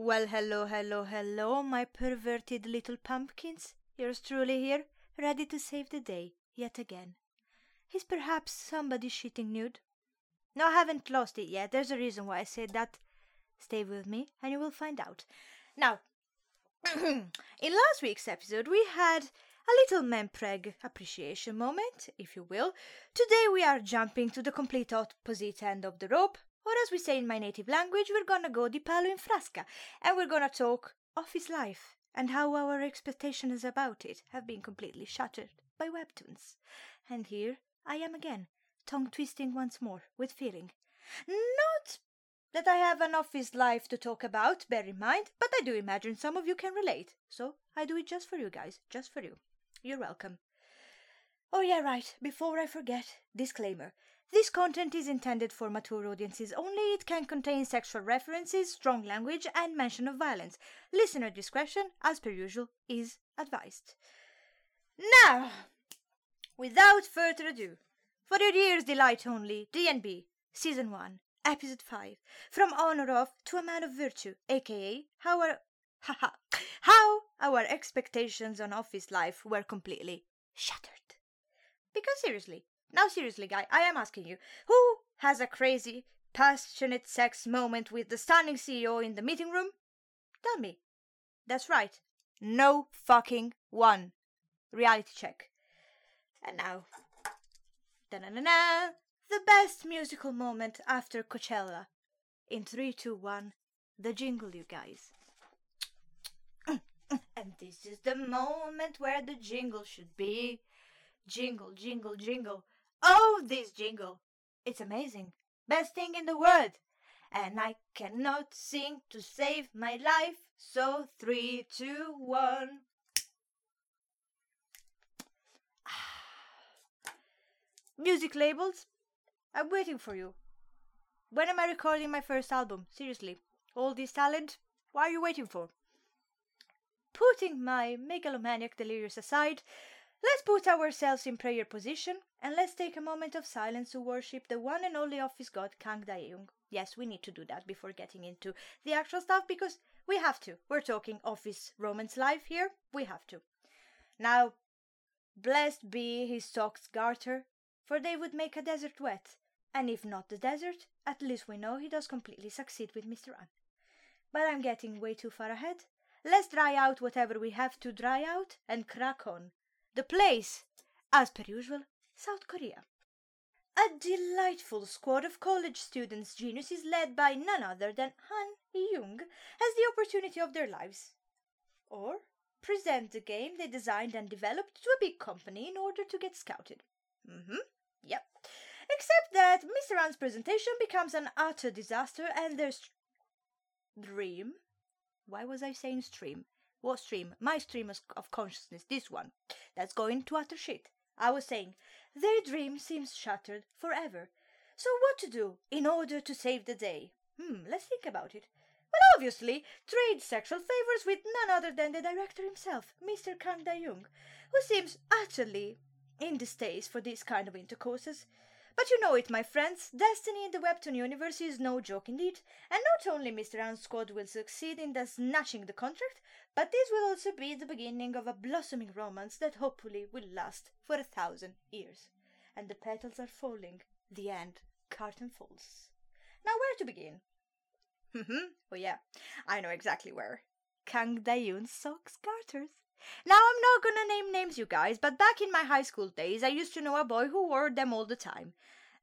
Well, hello, hello, hello, my perverted little pumpkins. Yours truly here, ready to save the day, yet again. Is perhaps somebody shitting nude? No, I haven't lost it yet. There's a reason why I said that. Stay with me, and you will find out. Now, in last week's episode, we had a little mpreg appreciation moment, if you will. Today, we are jumping to the complete opposite end of the rope, or as we say in my native language, we're gonna go di palo in frasca, and we're gonna talk office life and how our expectations about it have been completely shattered by webtoons. And here I am again, tongue twisting once more with feeling. Not that I have an office life to talk about, bear in mind, but I do imagine some of you can relate. So I do it just for you guys, just for you. You're welcome. Oh, yeah, right. Before I forget, disclaimer. This content is intended for mature audiences only. It can contain sexual references, strong language, and mention of violence. Listener discretion, as per usual, is advised. Now, without further ado, for your ears' delight only, D&B, Season 1, Episode 5, From On or Off to a Man of Virtue, aka how our, how our expectations on office life were completely shattered. Because seriously, now seriously, guy, I am asking you, who has a crazy, passionate sex moment with the stunning CEO in the meeting room? Tell me. That's right. No fucking one. Reality check. And now, da-na-na-na, the best musical moment after Coachella. In three, two, one, the jingle, you guys. And this is the moment where the jingle should be. Jingle, jingle, jingle. Oh, this jingle. It's amazing. Best thing in the world. And I cannot sing to save my life. So, three, two, one. Music labels, I'm waiting for you. When am I recording my first album? Seriously, all this talent, what are you waiting for? Putting my megalomaniac delirious aside, let's put ourselves in prayer position and let's take a moment of silence to worship the one and only office god Kang Daeung. Yes, we need to do that before getting into the actual stuff because we have to. We're talking office romance life here. We have to. Now, blessed be his socks garter, for they would make a desert wet, and if not the desert, at least we know he does completely succeed with Mr. An. But I'm getting way too far ahead. Let's dry out whatever we have to dry out and crack on. The place, as per usual, South Korea. A delightful squad of college students geniuses led by none other than Han Young has the opportunity of their lives. Or present the game they designed and developed to a big company in order to get scouted. Mm-hmm. Yep. Except that Mr. An's presentation becomes an utter disaster and their st- dream. Why was I saying stream? What stream? My stream of consciousness, this one. That's going to utter shit. I was saying, their dream seems shattered forever. So what to do in order to save the day? Hmm, let's think about it. Well, obviously, trade sexual favors with none other than the director himself, Mr. Kang Da-young, who seems utterly in distaste for these kind of intercourses. But you know it, my friends, destiny in the Webtoon universe is no joke indeed, and not only Mr. An's squad will succeed in snatching the contract, but this will also be the beginning of a blossoming romance that hopefully will last for a thousand years. And the petals are falling, the end curtain falls. Now where to begin? Hmm. oh yeah, I know exactly where. Kang Dayun's socks garters. Now I'm not gonna name names, you guys, but back in my high school days, I used to know a boy who wore them all the time.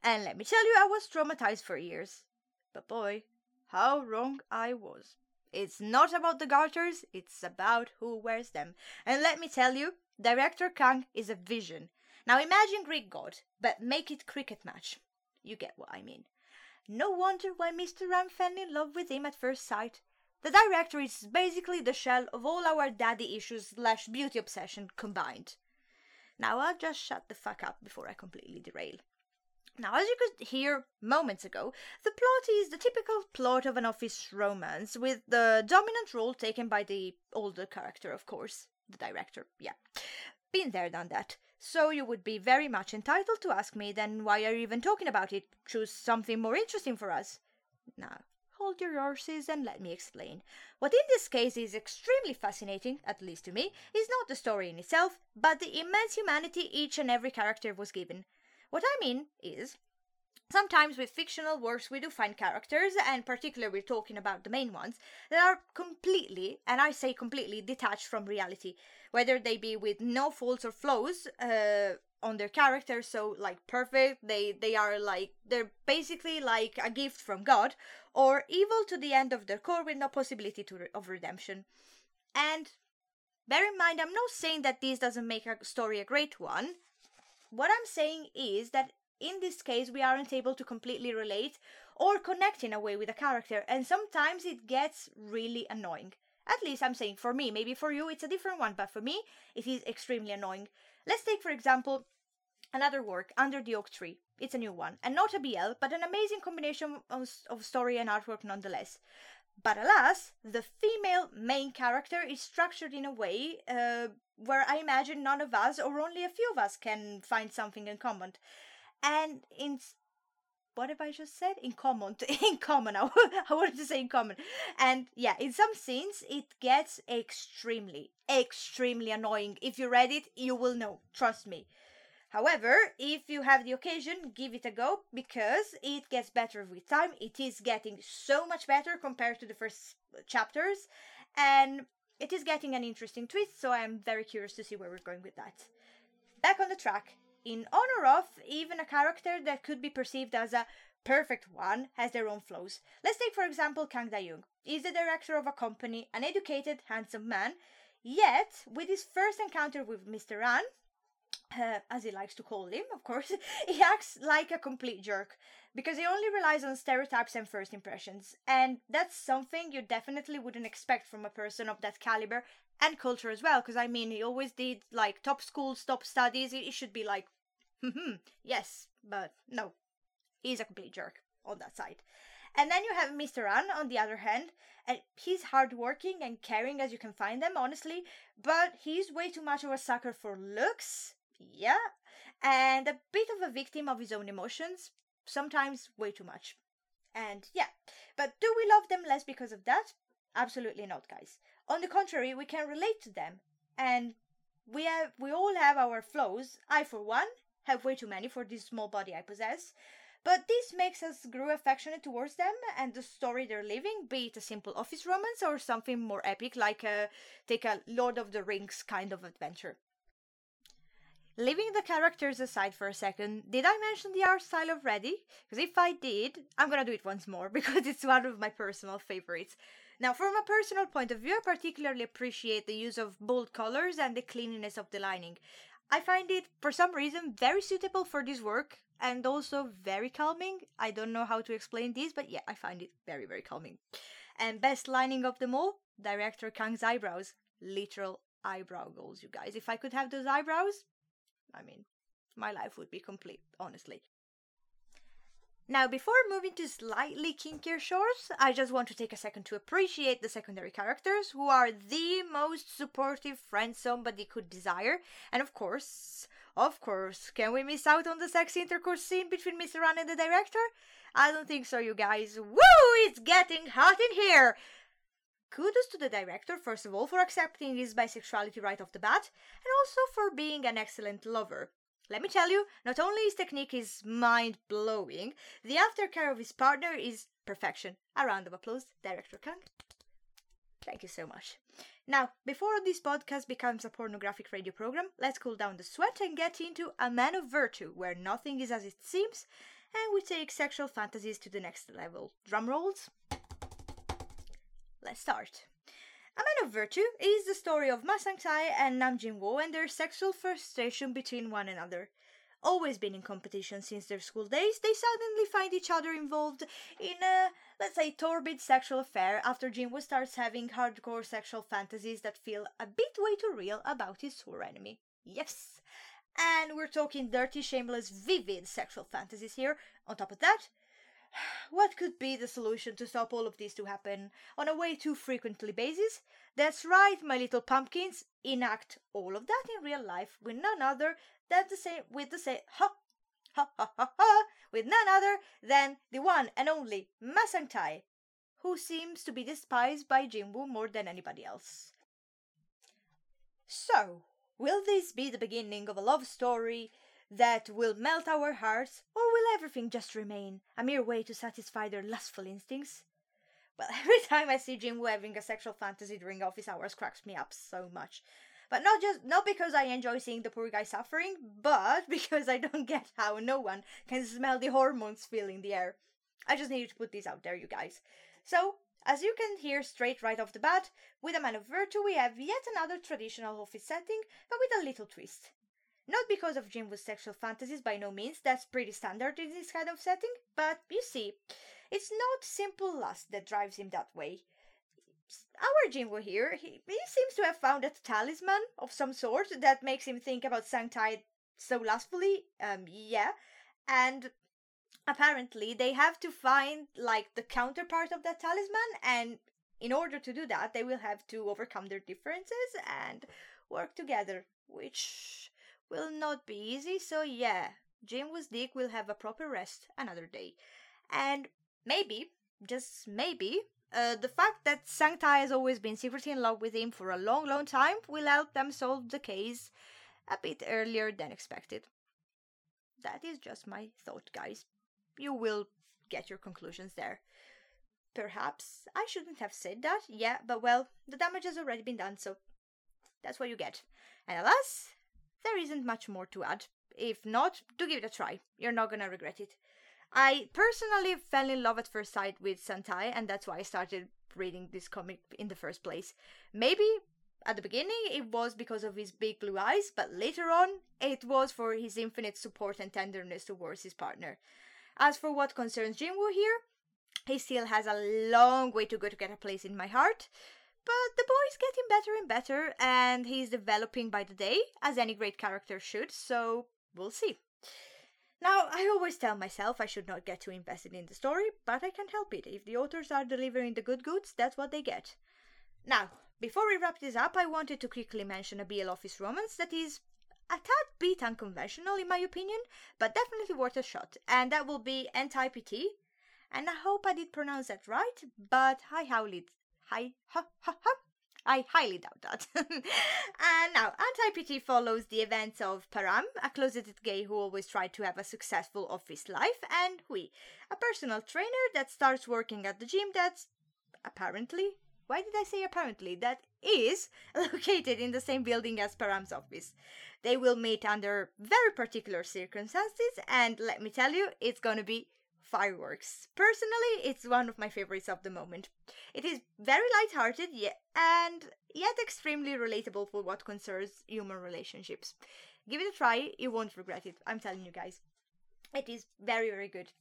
And let me tell you, I was traumatized for years. But boy, how wrong I was. It's not about the garters, it's about who wears them. And let me tell you, Director Kang is a vision. Now imagine Greek god, but make it cricket match. You get what I mean. No wonder why Mr. Ram fell in love with him at first sight. The director is basically the shell of all our daddy issues slash beauty obsession combined. Now I'll just shut the fuck up before I completely derail. Now, as you could hear moments ago, the plot is the typical plot of an office romance, with the dominant role taken by the older character, of course. The director, yeah. Been there, done that. So you would be very much entitled to ask me, then why are you even talking about it? Choose something more interesting for us. Now, hold your horses and let me explain. What in this case is extremely fascinating, at least to me, is not the story in itself, but the immense humanity each and every character was given. What I mean is, Sometimes with fictional works, we do find characters, and particularly we're talking about the main ones, that are completely, and I say completely, detached from reality. Whether they be with no faults or flaws uh, on their character, so like perfect, they they are like they're basically like a gift from God, or evil to the end of their core with no possibility re- of redemption. And bear in mind, I'm not saying that this doesn't make a story a great one. What I'm saying is that in this case we aren't able to completely relate or connect in a way with a character and sometimes it gets really annoying at least i'm saying for me maybe for you it's a different one but for me it is extremely annoying let's take for example another work under the oak tree it's a new one and not a bl but an amazing combination of, story and artwork nonetheless but alas the female main character is structured in a way uh, where i imagine none of us or only a few of us can find something in common and in what have I just said? In common, in common. I wanted to say in common, and yeah, in some scenes it gets extremely, extremely annoying. If you read it, you will know. Trust me. However, if you have the occasion, give it a go because it gets better with time. It is getting so much better compared to the first chapters, and it is getting an interesting twist. So I am very curious to see where we're going with that. Back on the track in honor of even a character that could be perceived as a perfect one has their own flaws. Let's take, for example, Kang Da-young. He's the director of a company, an educated, handsome man, yet, with his first encounter with Mr. An, uh, as he likes to call him, of course, he acts like a complete jerk because he only relies on stereotypes and first impressions. And that's something you definitely wouldn't expect from a person of that caliber and culture as well. Because I mean, he always did like top schools, top studies. He should be like Hmm, yes, but no. He's a complete jerk on that side. And then you have Mr. An on the other hand, and he's hardworking and caring as you can find them, honestly, but he's way too much of a sucker for looks, yeah, and a bit of a victim of his own emotions, sometimes way too much. And yeah, but do we love them less because of that? Absolutely not, guys. On the contrary, we can relate to them, and we have we all have our flaws. I, for one, have way too many for this small body I possess. But this makes us grow affectionate towards them and the story they're living, be it a simple office romance or something more epic like a take a Lord of the Rings kind of adventure. Leaving the characters aside for a second, did I mention the art style already? Because if I did, I'm gonna do it once more because it's one of my personal favorites. Now, from a personal point of view, I particularly appreciate the use of bold colors and the cleanliness of the lining. I find it, for some reason, very suitable for this work and also very calming. I don't know how to explain this, but yeah, I find it very, very calming. And best lining of them all, director Kang's eyebrows. Literal eyebrow goals, you guys. If I could have those eyebrows, I mean, my life would be complete, honestly. Now, before moving to slightly kinkier shores, I just want to take a second to appreciate the secondary characters, who are the most supportive friends somebody could desire. And of course, of course, can we miss out on the sexy intercourse scene between Mr. An and the director? I don't think so, you guys. Woo! It's getting hot in here! Kudos to the director, first of all, for accepting his bisexuality right off the bat, and also for being an excellent lover. Let me tell you, not only his technique is mind blowing, the aftercare of his partner is perfection. A round of applause, Director Kang. Thank you so much. Now, before this podcast becomes a pornographic radio program, let's cool down the sweat and get into A Man of Virtue, where nothing is as it seems, and we take sexual fantasies to the next level. Drum rolls. Let's start. A Man of Virtue is the story of Ma Sang-tae and Nam Jin-woo and their sexual frustration between one another. Always been in competition since their school days, they suddenly find each other involved in a, let's say, torpid sexual affair after Jin-woo starts having hardcore sexual fantasies that feel a bit way too real about his sore enemy. Yes! And we're talking dirty, shameless, vivid sexual fantasies here. On top of that, what could be the solution to stop all of this to happen on a way too frequently basis? That's right, my little pumpkins, enact all of that in real life with none other than the same with the same ha ha ha ha ha with none other than the one and only Ma Sang-tae, who seems to be despised by Jinwoo more than anybody else. So, will this be the beginning of a love story that will melt our hearts, or will everything just remain a mere way to satisfy their lustful instincts? Well, every time I see Jinwoo having a sexual fantasy during office hours cracks me up so much. But not just not because I enjoy seeing the poor guy suffering, but because I don't get how no one can smell the hormones filling the air. I just needed to put this out there, you guys. So, as you can hear straight right off the bat, with a man of virtue we have yet another traditional office setting, but with a little twist. Not because of Jinwoo's sexual fantasies, by no means, that's pretty standard in this kind of setting, but you see, it's not simple lust that drives him that way. Our Jinwoo here, he, he seems to have found a talisman of some sort that makes him think about Sangtae so lustfully, um, yeah, and apparently they have to find like the counterpart of that talisman and in order to do that they will have to overcome their differences and work together which will not be easy so yeah Jinwoo's dick will have a proper rest another day and maybe just maybe uh, the fact that Sangtae has always been secretly in love with him for a long, long time will help them solve the case a bit earlier than expected. That is just my thought, guys you will get your conclusions there. Perhaps I shouldn't have said that, yeah, but well, the damage has already been done, so that's what you get. And alas, there isn't much more to add. If not, do give it a try. You're not gonna regret it. I personally fell in love at first sight with Sangtae, and that's why I started reading this comic in the first place. Maybe at the beginning it was because of his big blue eyes, but later on it was for his infinite support and tenderness towards his partner. As for what concerns Jinwoo here, he still has a long way to go to get a place in my heart. But the boy's getting better and better, and he's developing by the day, as any great character should, so we'll see. Now, I always tell myself I should not get too invested in the story, but I can't help it. If the authors are delivering the good goods, that's what they get. Now, before we wrap this up, I wanted to quickly mention a BL Office romance that is a tad bit unconventional in my opinion, but definitely worth a shot. And that will be NTIPT. And I hope I did pronounce that right, but I highly, hi, ha, ha, ha. I highly doubt that. and now, NTIPT follows the events of Param, a closeted gay who always tried to have a successful office life, and Hui, a personal trainer that starts working at the gym that's apparently why did I say apparently? That is located in the same building as Param's office. They will meet under very particular circumstances, and let me tell you, it's gonna be fireworks. Personally, it's one of my favorites of the moment. It is very light-hearted and yet extremely relatable for what concerns human relationships. Give it a try, you won't regret it. I'm telling you guys. It is very, very good.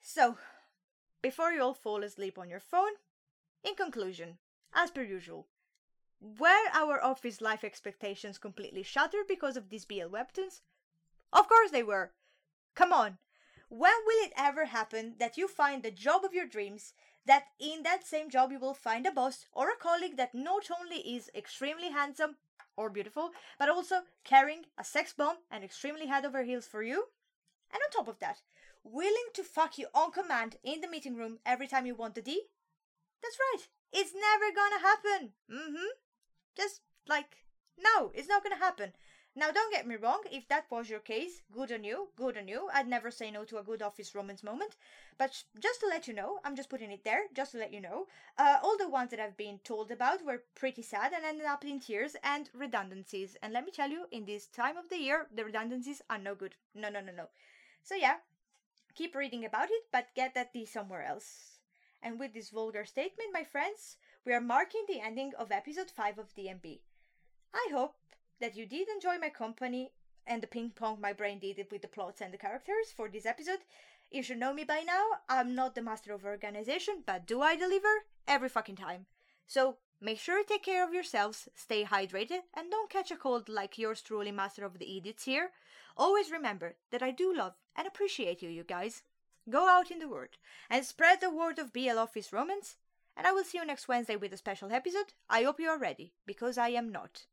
So, before you all fall asleep on your phone, in conclusion, as per usual, were our office life expectations completely shattered because of these BL webtoons? Of course they were. Come on. When will it ever happen that you find the job of your dreams, that in that same job you will find a boss or a colleague that not only is extremely handsome or beautiful, but also carrying a sex bomb and extremely head over heels for you? And on top of that, willing to fuck you on command in the meeting room every time you want the D? That's right. It's never gonna happen. Mm-hmm. Just like, no, it's not gonna happen. Now, don't get me wrong, if that was your case, good on you, good on you. I'd never say no to a good office romance moment. But just to let you know, I'm just putting it there, just to let you know, uh, all the ones that I've been told about were pretty sad and ended up in tears and redundancies. And let me tell you, in this time of the year, the redundancies are no good. No, no, no, no. So yeah, keep reading about it, but get that D somewhere else. And with this vulgar statement, my friends, we are marking the ending of episode 5 of DMB. I hope that you did enjoy my company and the ping pong my brain did with the plots and the characters for this episode. You should know me by now. I'm not the master of organization, but do I deliver? Every fucking time. So make sure to take care of yourselves, stay hydrated, and don't catch a cold like yours truly, master of the idiots here. Always remember that I do love and appreciate you, you guys. Go out in the world and spread the word of BL Office Romance, and I will see you next Wednesday with a special episode. I hope you are ready, because I am not.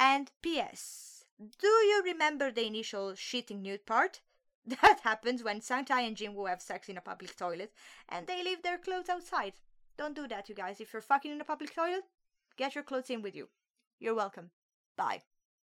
And P.S. Do you remember the initial shitting nude part? That happens when Sangtae and Jinwoo have sex in a public toilet and they leave their clothes outside. Don't do that, you guys. If you're fucking in a public toilet, get your clothes in with you. You're welcome. Bye.